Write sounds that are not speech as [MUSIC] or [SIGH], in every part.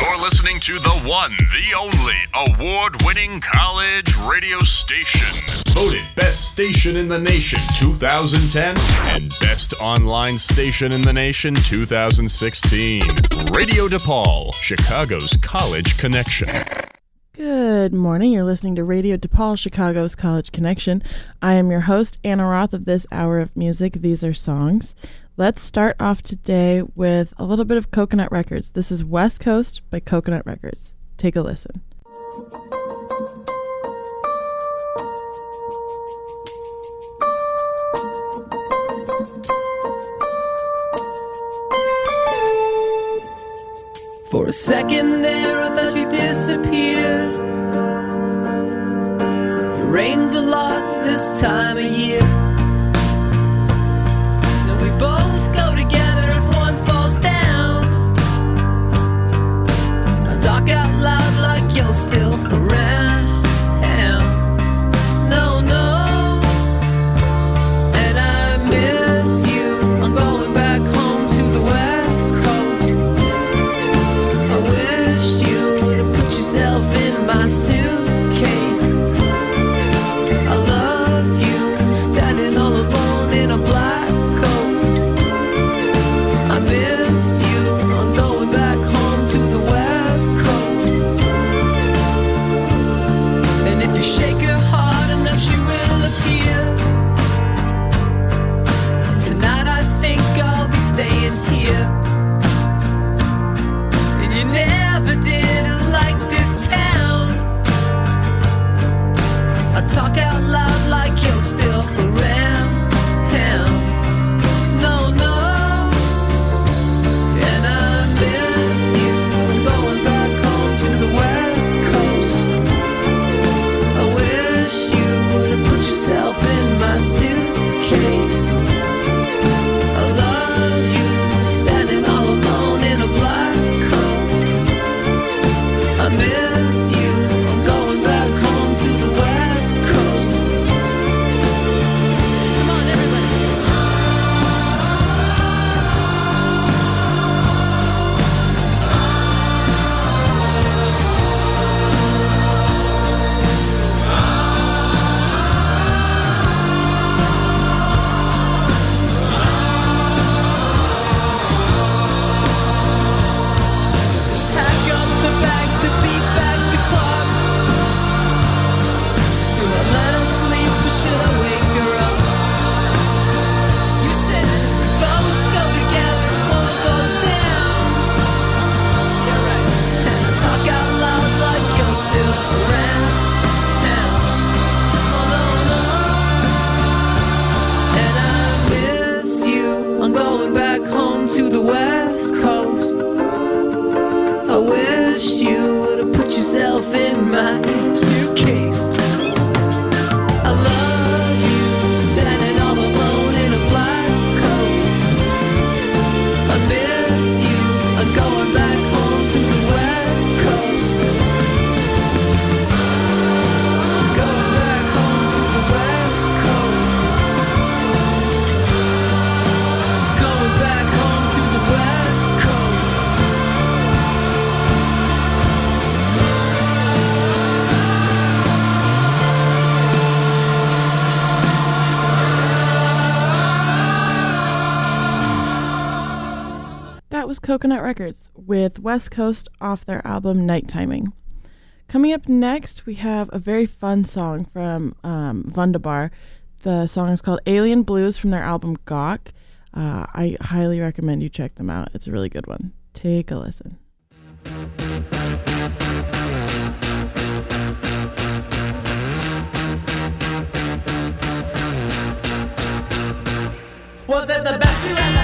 You're listening to the one, the only award winning college radio station. Voted Best Station in the Nation 2010 and Best Online Station in the Nation 2016. Radio DePaul, Chicago's college connection. Good morning. You're listening to Radio DePaul, Chicago's College Connection. I am your host, Anna Roth of this hour of music. These are songs. Let's start off today with a little bit of Coconut Records. This is West Coast by Coconut Records. Take a listen. For a second there, I thought you disappeared. It rains a lot this time of year. Still around. In my suitcase. Coconut Records with West Coast off their album Nighttiming. Coming up next, we have a very fun song from um, Vundabar. The song is called Alien Blues from their album Gawk. Uh, I highly recommend you check them out. It's a really good one. Take a listen. Was it the best you ever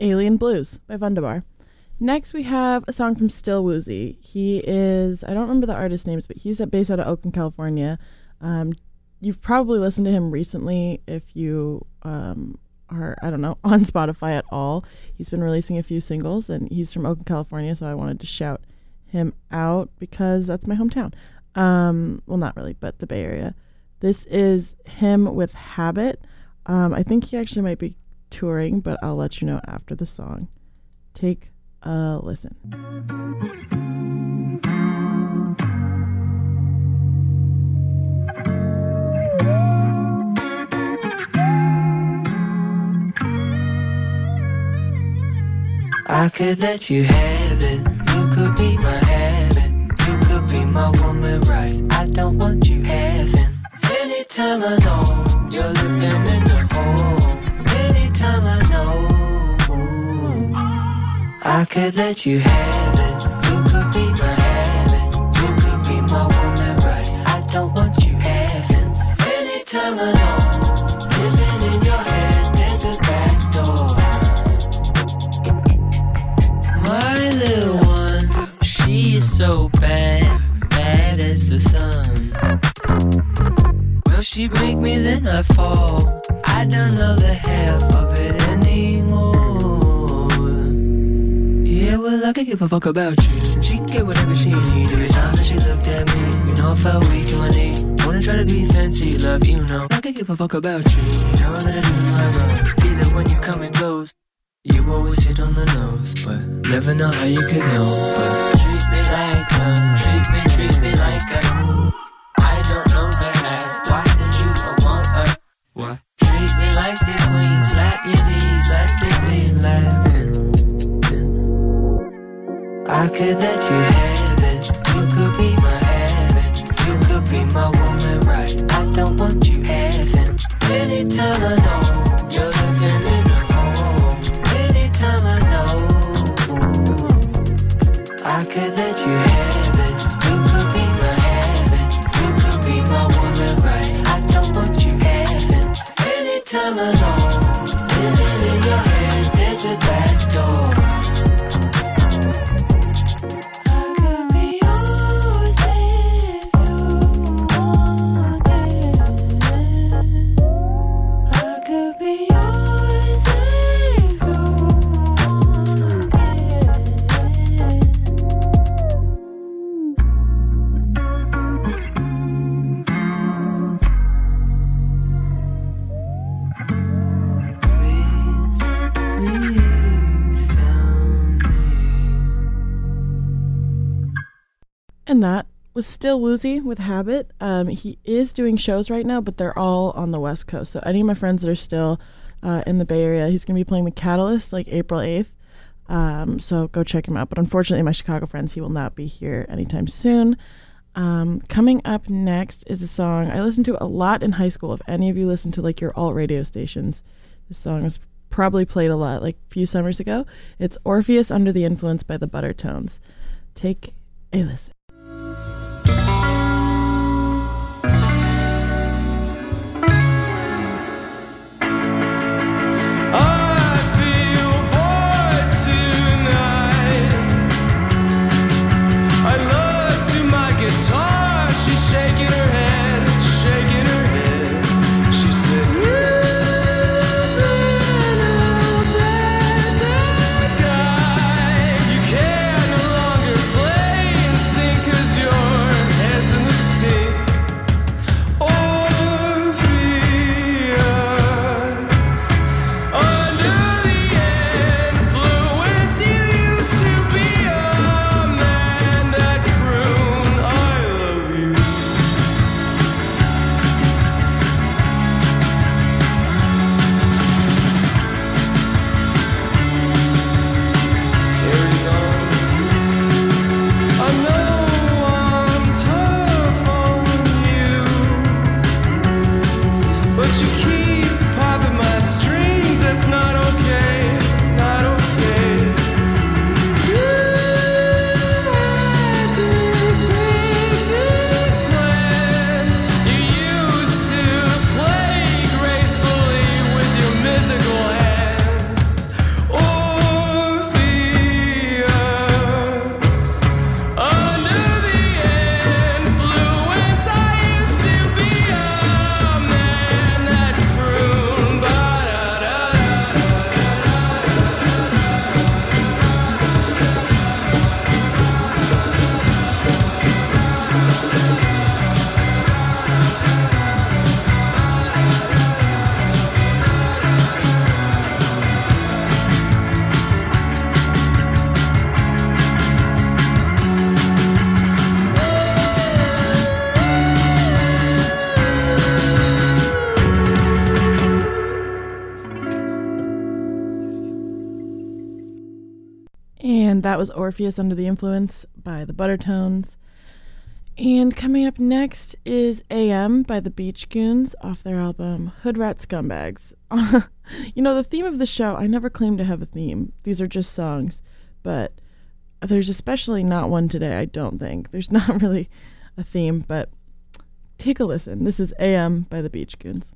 Alien Blues by Vundabar. Next, we have a song from Still Woozy. He is, I don't remember the artist names, but he's based out of Oakland, California. Um, you've probably listened to him recently if you um, are, I don't know, [LAUGHS] on Spotify at all. He's been releasing a few singles and he's from Oakland, California, so I wanted to shout him out because that's my hometown. Um, well, not really, but the Bay Area. This is him with Habit. Um, I think he actually might be touring, but I'll let you know after the song. Take a listen. I could let you have it. You could be my habit. You could be my woman, right? I don't want you having. Anytime I know you're in I could let you have it. You could be my habit. You could be my woman, right? I don't want you having. Anytime I know living in your head, there's a back door. My little one, she is so bad, bad as the sun. Will she break me, then I fall. I don't know the half of it Yeah, well, I could give a fuck about you. And she can get whatever she need every time that she looked at me. You know, I felt weak in my knee. Wanna try to be fancy, love, you know. I could give a fuck about you. You know that I do my love. Either when you come in close. You always hit on the nose, but never know how you could know. But treat me like a, treat me, treat me like a. I don't know the half. Why did you want her? What? Treat me like the queen, slap your knees like the queen, laughing. I could let you have it. You could be my habit. You could be my woman, right? I don't want you having. Anytime I know you're living in a home. Anytime I know I could let you have it. You could be my habit. You could be my woman, right? I don't want you having. Anytime I know living in your head, there's a back door. And that was still Woozy with Habit. Um, he is doing shows right now, but they're all on the West Coast. So any of my friends that are still uh, in the Bay Area, he's going to be playing the Catalyst like April 8th. Um, so go check him out. But unfortunately, my Chicago friends, he will not be here anytime soon. Um, coming up next is a song I listened to a lot in high school. If any of you listen to like your alt radio stations, this song was probably played a lot like a few summers ago. It's Orpheus Under the Influence by the Buttertones. Take a listen. That was Orpheus Under the Influence by the Buttertones. And coming up next is AM by the Beach Goons off their album Hood Rat Scumbags. [LAUGHS] you know, the theme of the show, I never claim to have a theme. These are just songs. But there's especially not one today, I don't think. There's [LAUGHS] not really a theme, but take a listen. This is AM by the Beach Goons.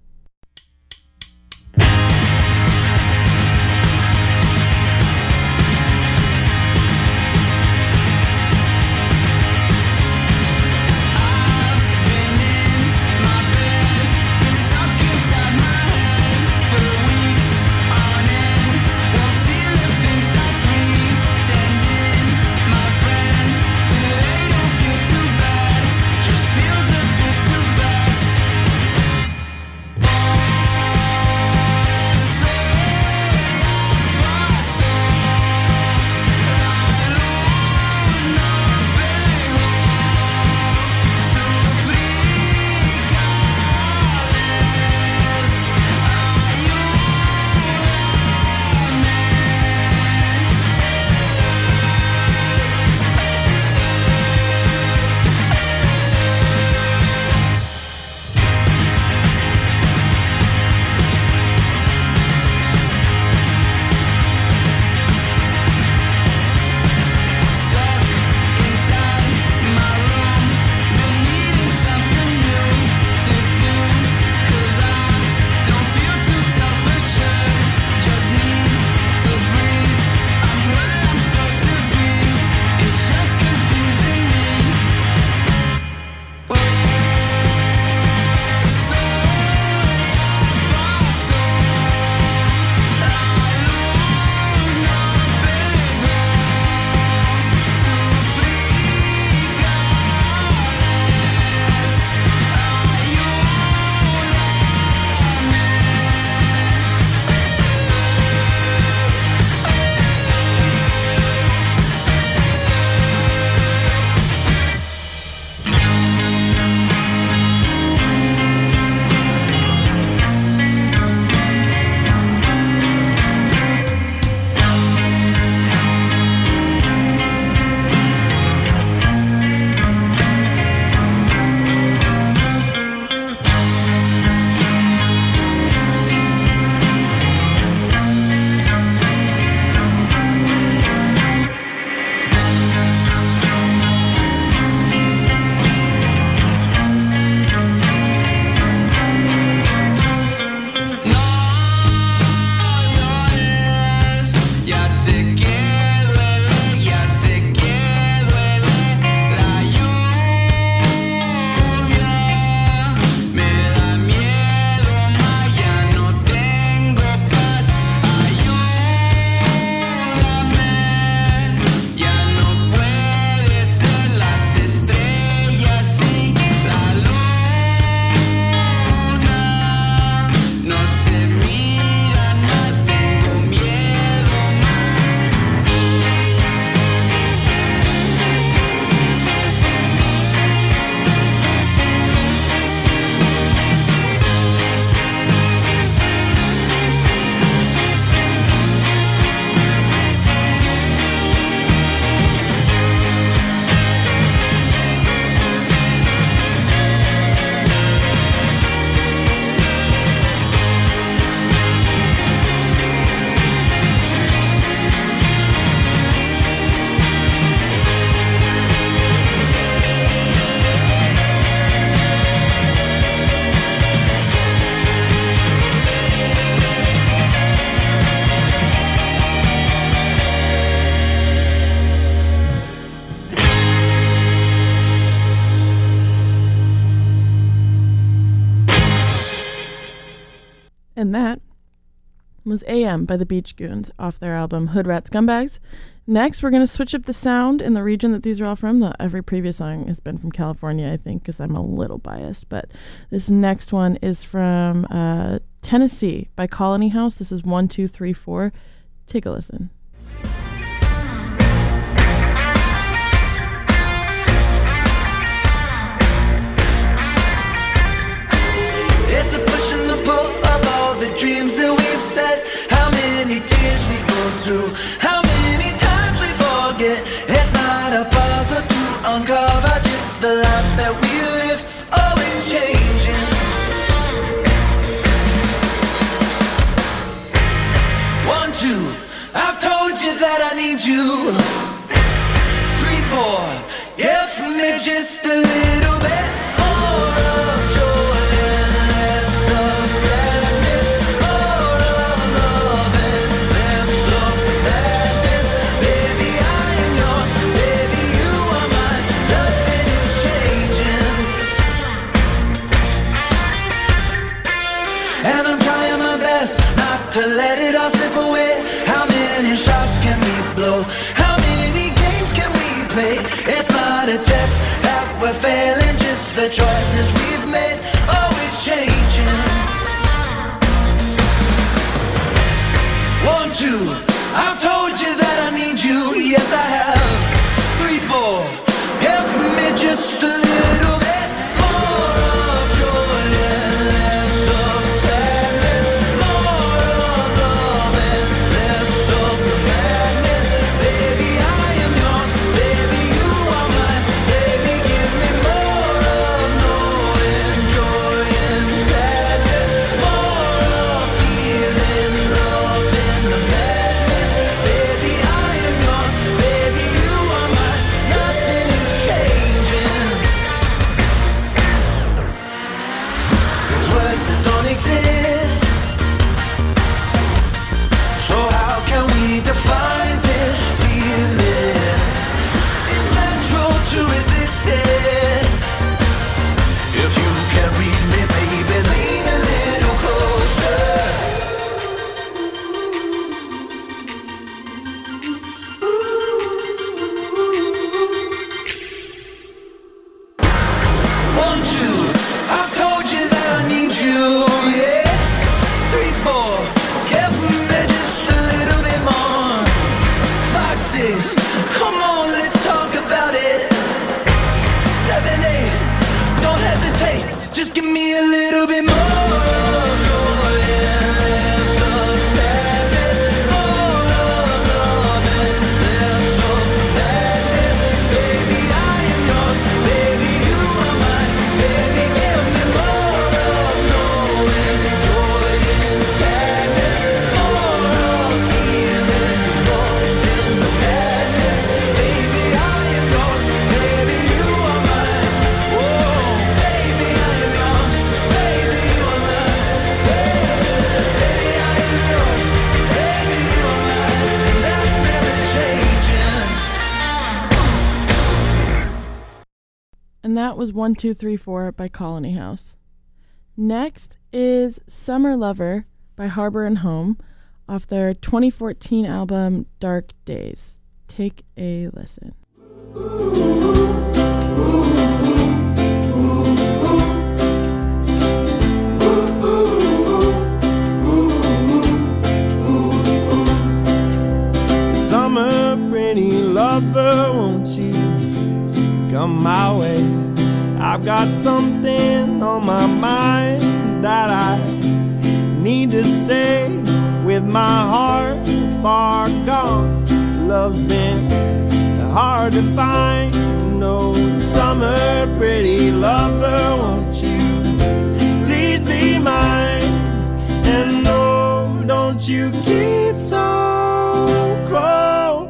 Was AM by the Beach Goons off their album Hood Rat Scumbags. Next, we're going to switch up the sound in the region that these are all from. The, every previous song has been from California, I think, because I'm a little biased. But this next one is from uh, Tennessee by Colony House. This is one, two, three, four. Take a listen. said how many tears we go through, how many times we forget. It's not a puzzle to uncover just the life that we live, always changing. One, two, I've told you that I need you. Three, four, yeah, me just a little. the choices that was 1234 by Colony House. Next is Summer Lover by Harbor and Home off their 2014 album Dark Days. Take a listen. Summer pretty lover, won't you come my way? I've got something on my mind that I need to say with my heart far gone. Love's been hard to find. No summer, pretty lover, won't you please be mine? And no, don't you keep so close,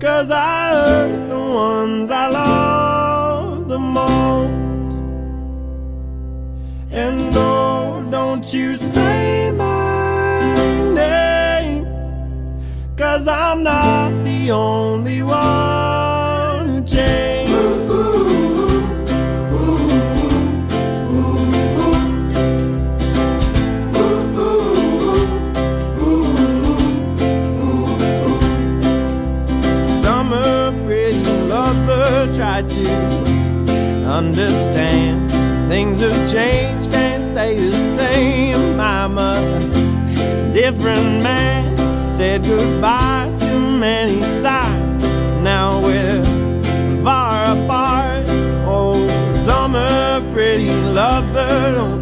cause I hurt the ones I love. Won't you say my name? Cause I'm not the only one who changed. Summer, pretty lover, tried to understand things have changed different man. Said goodbye too many times. Now we're far apart. Oh, summer pretty lover.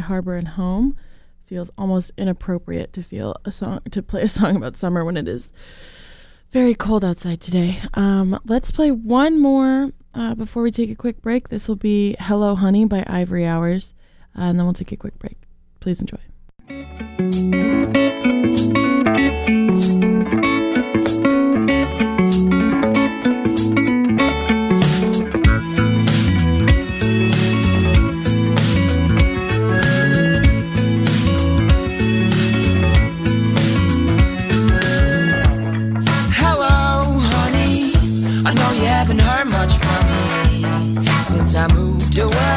Harbor and Home. Feels almost inappropriate to feel a song to play a [LAUGHS] song about summer when it is very cold outside today. Um, let's play one more uh, before we take a quick break. This will be "Hello Honey" by Ivory Hours, uh, and then we'll take a quick break. Please enjoy. I moved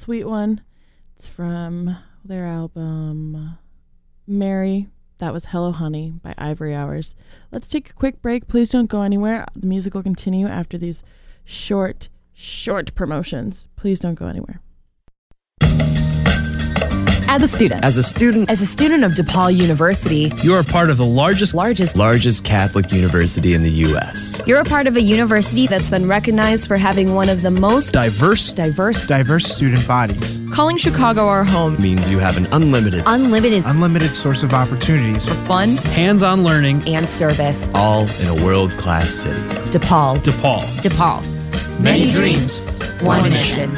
sweet one. It's from their album Mary. That was Hello Honey by Ivory Hours. Let's take a quick break. Please don't go anywhere. The music will continue after these short, short promotions. Please don't go anywhere. As a student, As a student, as a student of DePaul University, you are part of the largest largest largest Catholic university in the U.S. You're a part of a university that's been recognized for having one of the most Diverse diverse, diverse student bodies, calling Chicago our home. means you have an unlimited, Unlimited unlimited source of opportunities for fun hands-on learning, and service. all in a world-class city. DePaul. DePaul. DePaul. Many dreams, one mission.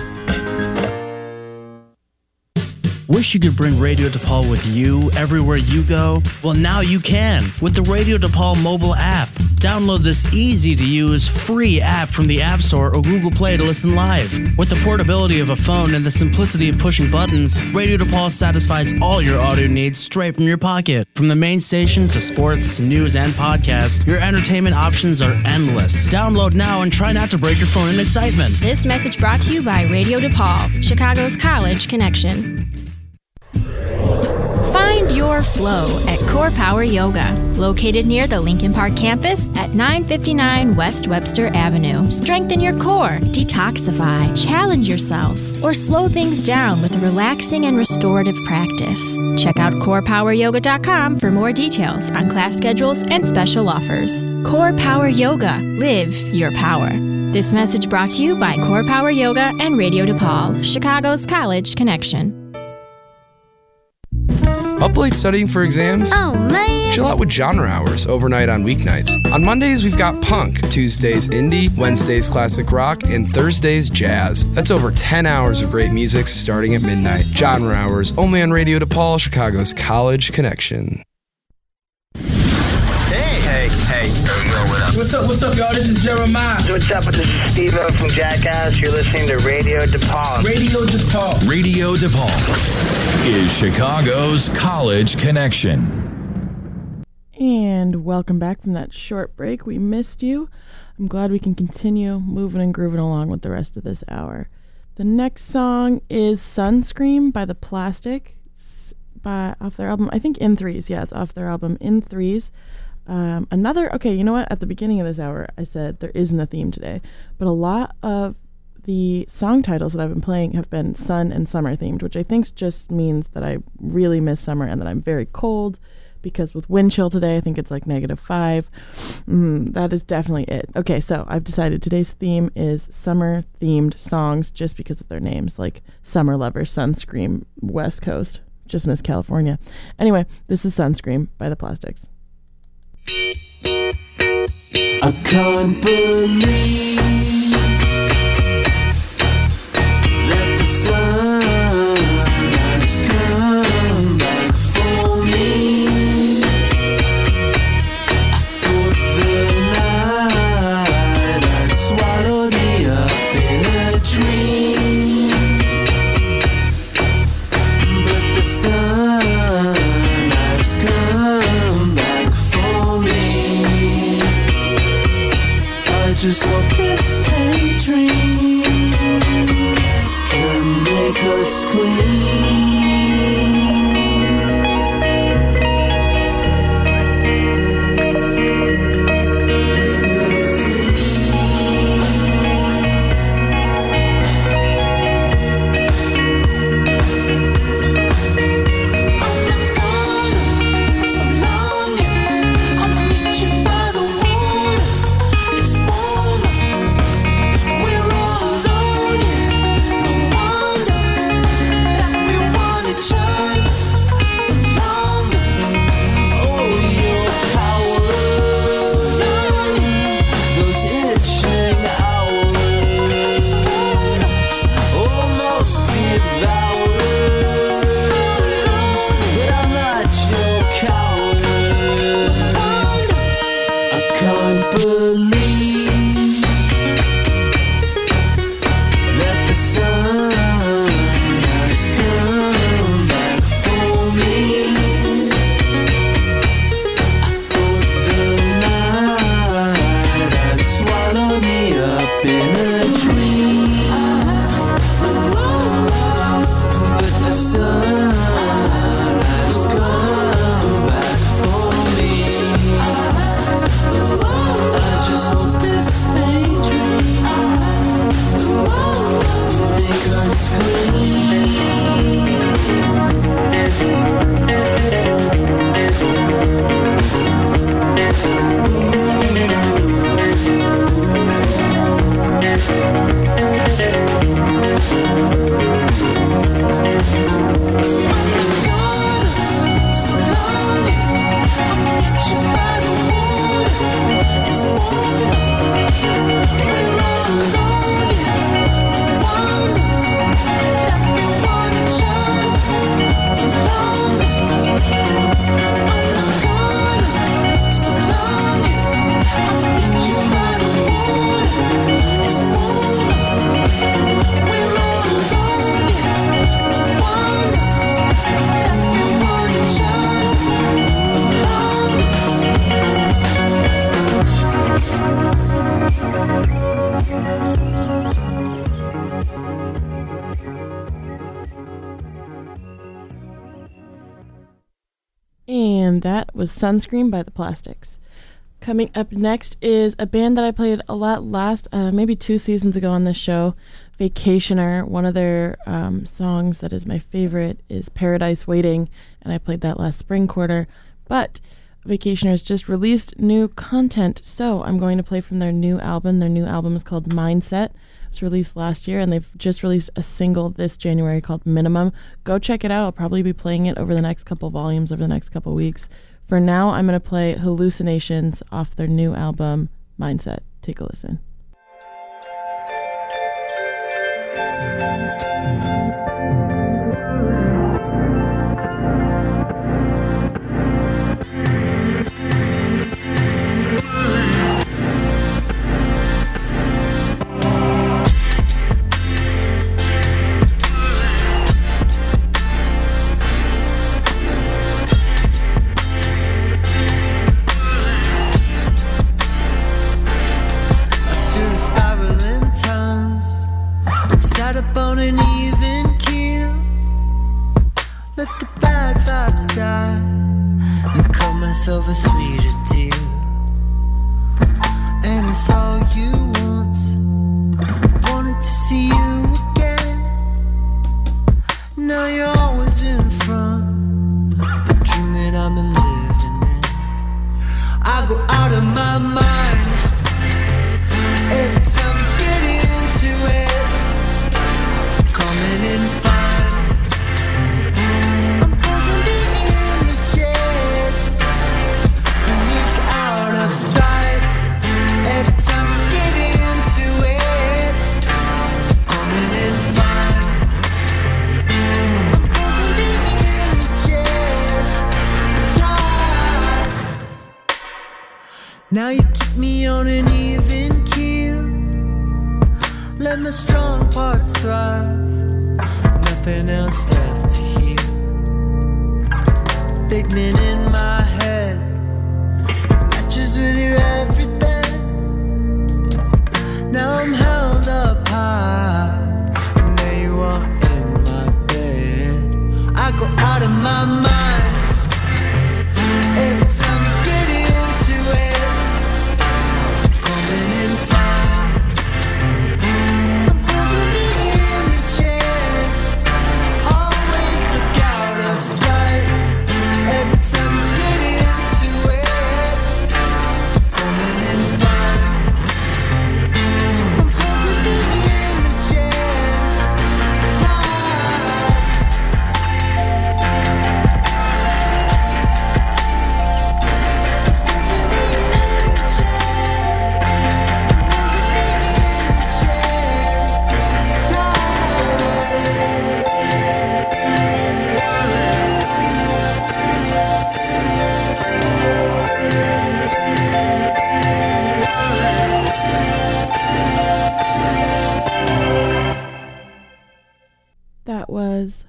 Wish you could bring Radio DePaul with you everywhere you go? Well, now you can with the Radio DePaul mobile app. Download this easy to use free app from the App Store or Google Play to listen live. With the portability of a phone and the simplicity of pushing buttons, Radio DePaul satisfies all your audio needs straight from your pocket. From the main station to sports, news, and podcasts, your entertainment options are endless. Download now and try not to break your phone in excitement. This message brought to you by Radio DePaul, Chicago's College Connection. Find your flow at Core Power Yoga, located near the Lincoln Park campus at 959 West Webster Avenue. Strengthen your core, detoxify, challenge yourself, or slow things down with a relaxing and restorative practice. Check out corepoweryoga.com for more details on class schedules and special offers. Core Power Yoga, live your power. This message brought to you by Core Power Yoga and Radio DePaul, Chicago's College Connection. Up late studying for exams? Oh man. Chill out with genre hours overnight on weeknights. On Mondays, we've got punk, Tuesdays, indie, Wednesdays, classic rock, and Thursdays, jazz. That's over 10 hours of great music starting at midnight. Genre hours only on Radio DePaul, Chicago's College Connection. What's up, what's up, y'all? This is Jeremiah. What's up? This is Steve from Jackass. You're listening to Radio DePaul. Radio DePaul. Radio DePaul is Chicago's college connection. And welcome back from that short break. We missed you. I'm glad we can continue moving and grooving along with the rest of this hour. The next song is Sunscreen by The Plastic s- by off their album. I think In Threes. Yeah, it's off their album In Threes. Um, another okay, you know what? At the beginning of this hour, I said there isn't a theme today, but a lot of the song titles that I've been playing have been sun and summer themed, which I think just means that I really miss summer and that I'm very cold because with wind chill today, I think it's like negative five. Mm, that is definitely it. Okay, so I've decided today's theme is summer themed songs just because of their names, like Summer Lover, Sunscreen, West Coast, just miss California. Anyway, this is Sunscreen by the Plastics. I can't believe was Sunscreen by the Plastics. Coming up next is a band that I played a lot last, uh, maybe two seasons ago on this show, Vacationer. One of their um, songs that is my favorite is Paradise Waiting, and I played that last spring quarter. But Vacationers just released new content, so I'm going to play from their new album. Their new album is called Mindset. It was released last year, and they've just released a single this January called Minimum. Go check it out. I'll probably be playing it over the next couple volumes over the next couple weeks. For now, I'm going to play Hallucinations off their new album, Mindset. Take a listen. on an even keel. Let the bad vibes die and call myself a sweeter deal. And it's all you want. Wanted to see you again. Now you're always in front. The dream that I'm living in. I go out of my mind. Now you keep me on an even keel. Let my strong parts thrive. Nothing else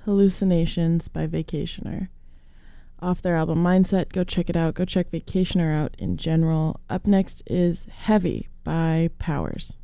Hallucinations by Vacationer. Off their album Mindset, go check it out. Go check Vacationer out in general. Up next is Heavy by Powers.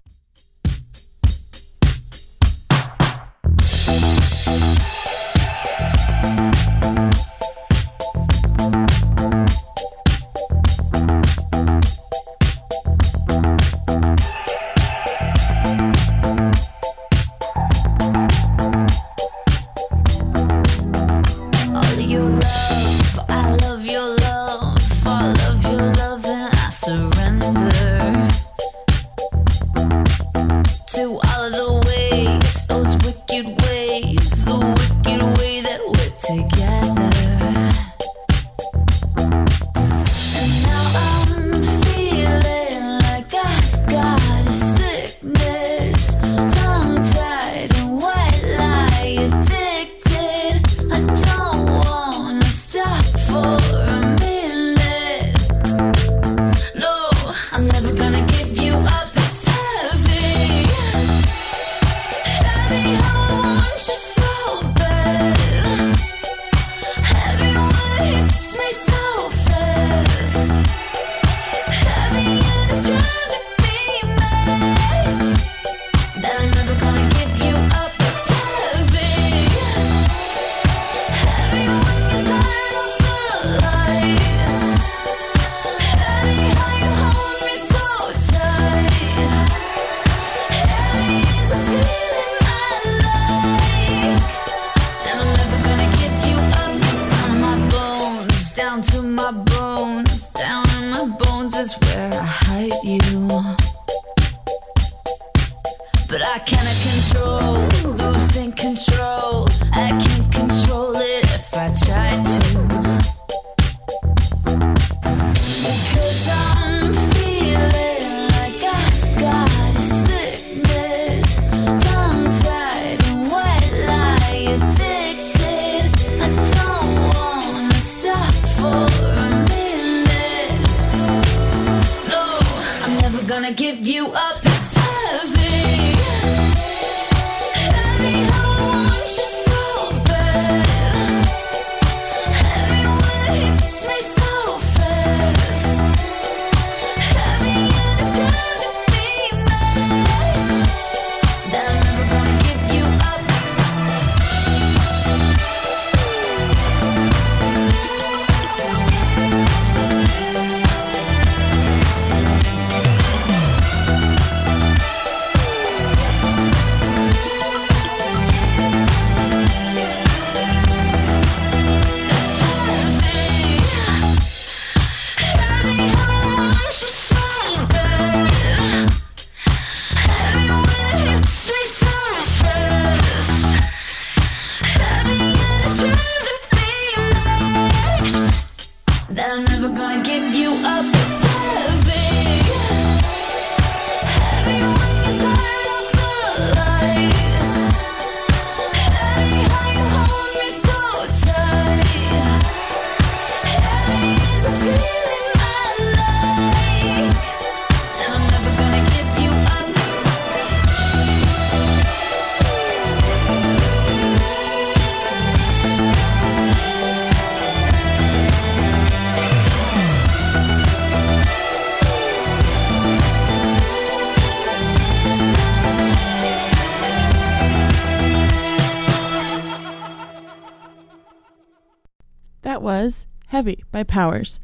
Heavy by Powers.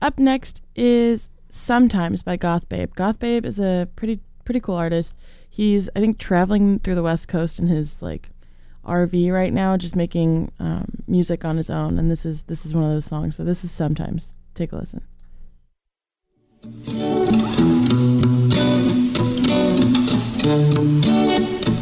Up next is Sometimes by Goth Babe. Goth Babe is a pretty pretty cool artist. He's I think traveling through the West Coast in his like RV right now, just making um, music on his own. And this is this is one of those songs. So this is Sometimes. Take a listen. I see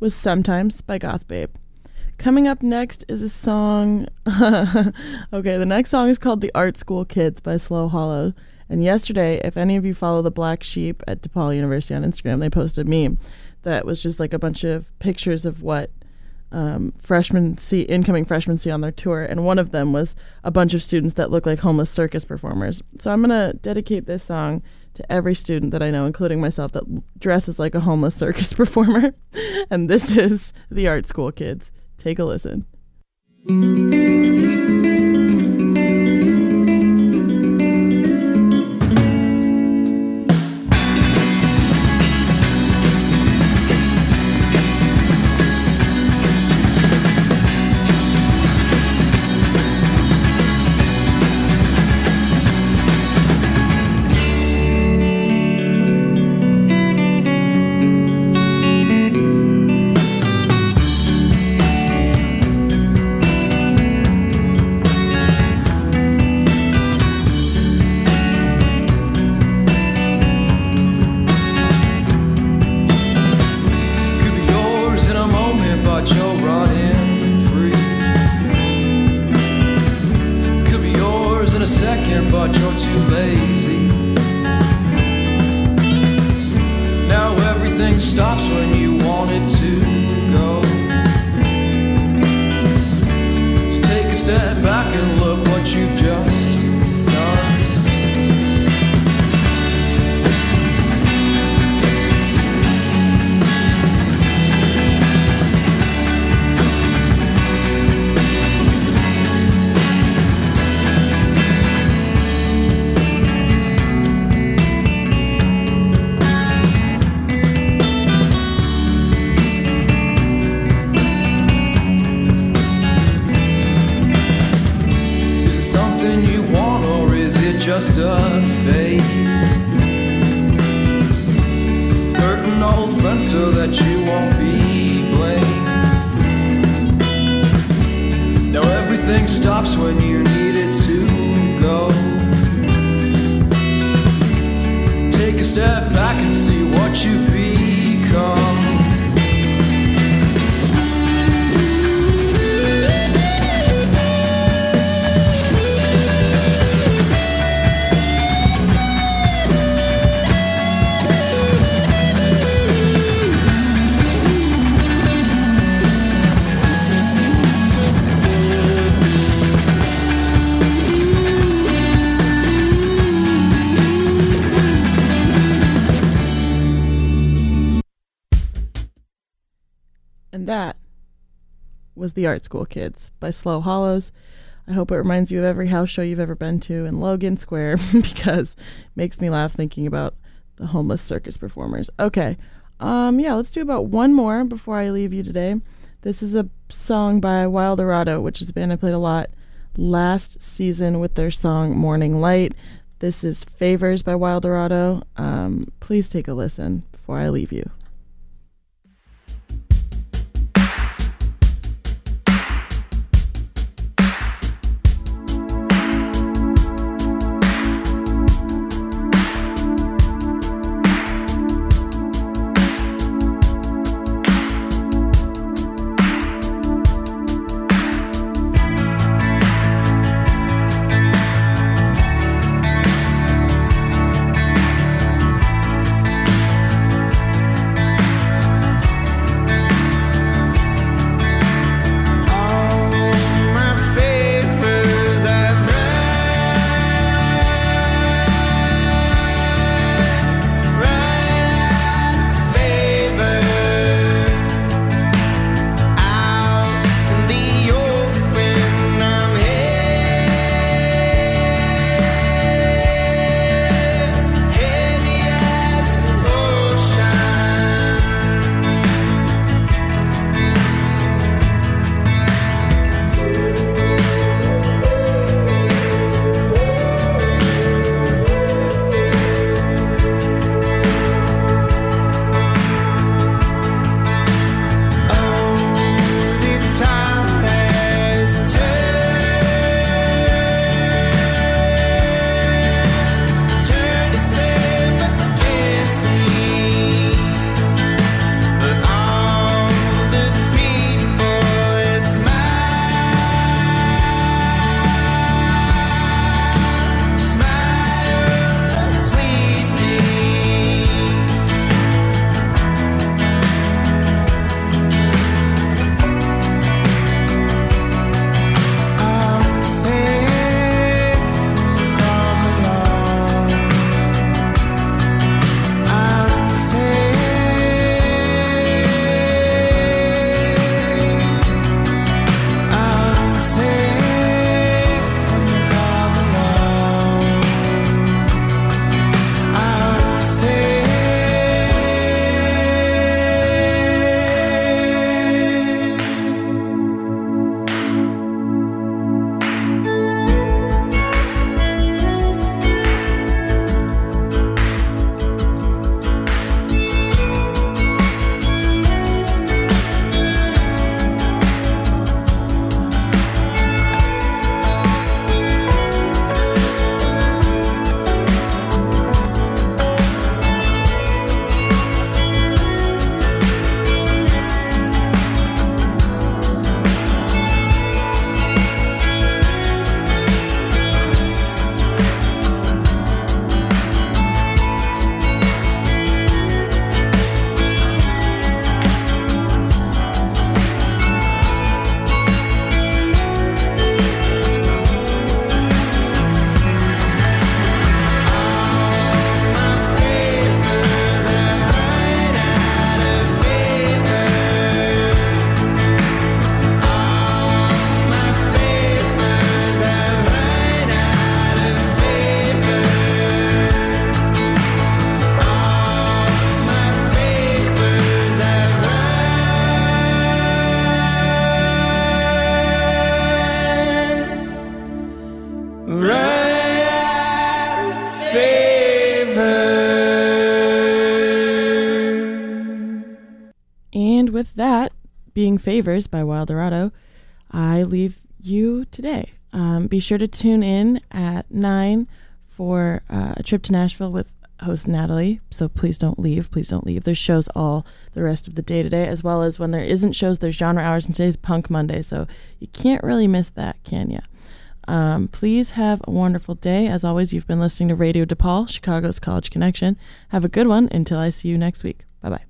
was Sometimes by Goth Babe. Coming up next is a song. [LAUGHS] okay, the next song is called The Art School Kids by Slow Hollow. And yesterday, if any of you follow the Black Sheep at DePaul University on Instagram, they posted a meme that was just like a bunch of pictures of what um, freshmen see, incoming freshmen see on their tour. And one of them was a bunch of students that look like homeless circus performers. So I'm going to dedicate this song to every student that I know, including myself, that dresses like a homeless circus [LAUGHS] performer. and this is The Art School Kids. Take a listen. That was The Art School Kids by Slow Hollows. I hope it reminds you of every house show you've ever been to in Logan Square [LAUGHS] because it makes me laugh thinking about the homeless circus performers. Okay. Um yeah, let's do about one more before I leave you today. This is a song by Wilderado, which is a band I played a lot last season with their song Morning Light. This is Favors by Wilderado. Um, please take a listen before I leave you. Being Favors by Wilderado, I leave you today. Um, be sure to tune in at 9 for uh, a trip to Nashville with host Natalie. So please don't leave. Please don't leave. There's shows all the rest of the day today, as well as when there isn't shows, there's genre hours, and today's Punk Monday. So you can't really miss that, can you? Um, please have a wonderful day. As always, you've been listening to Radio DePaul, Chicago's College Connection. Have a good one until I see you next week. Bye bye.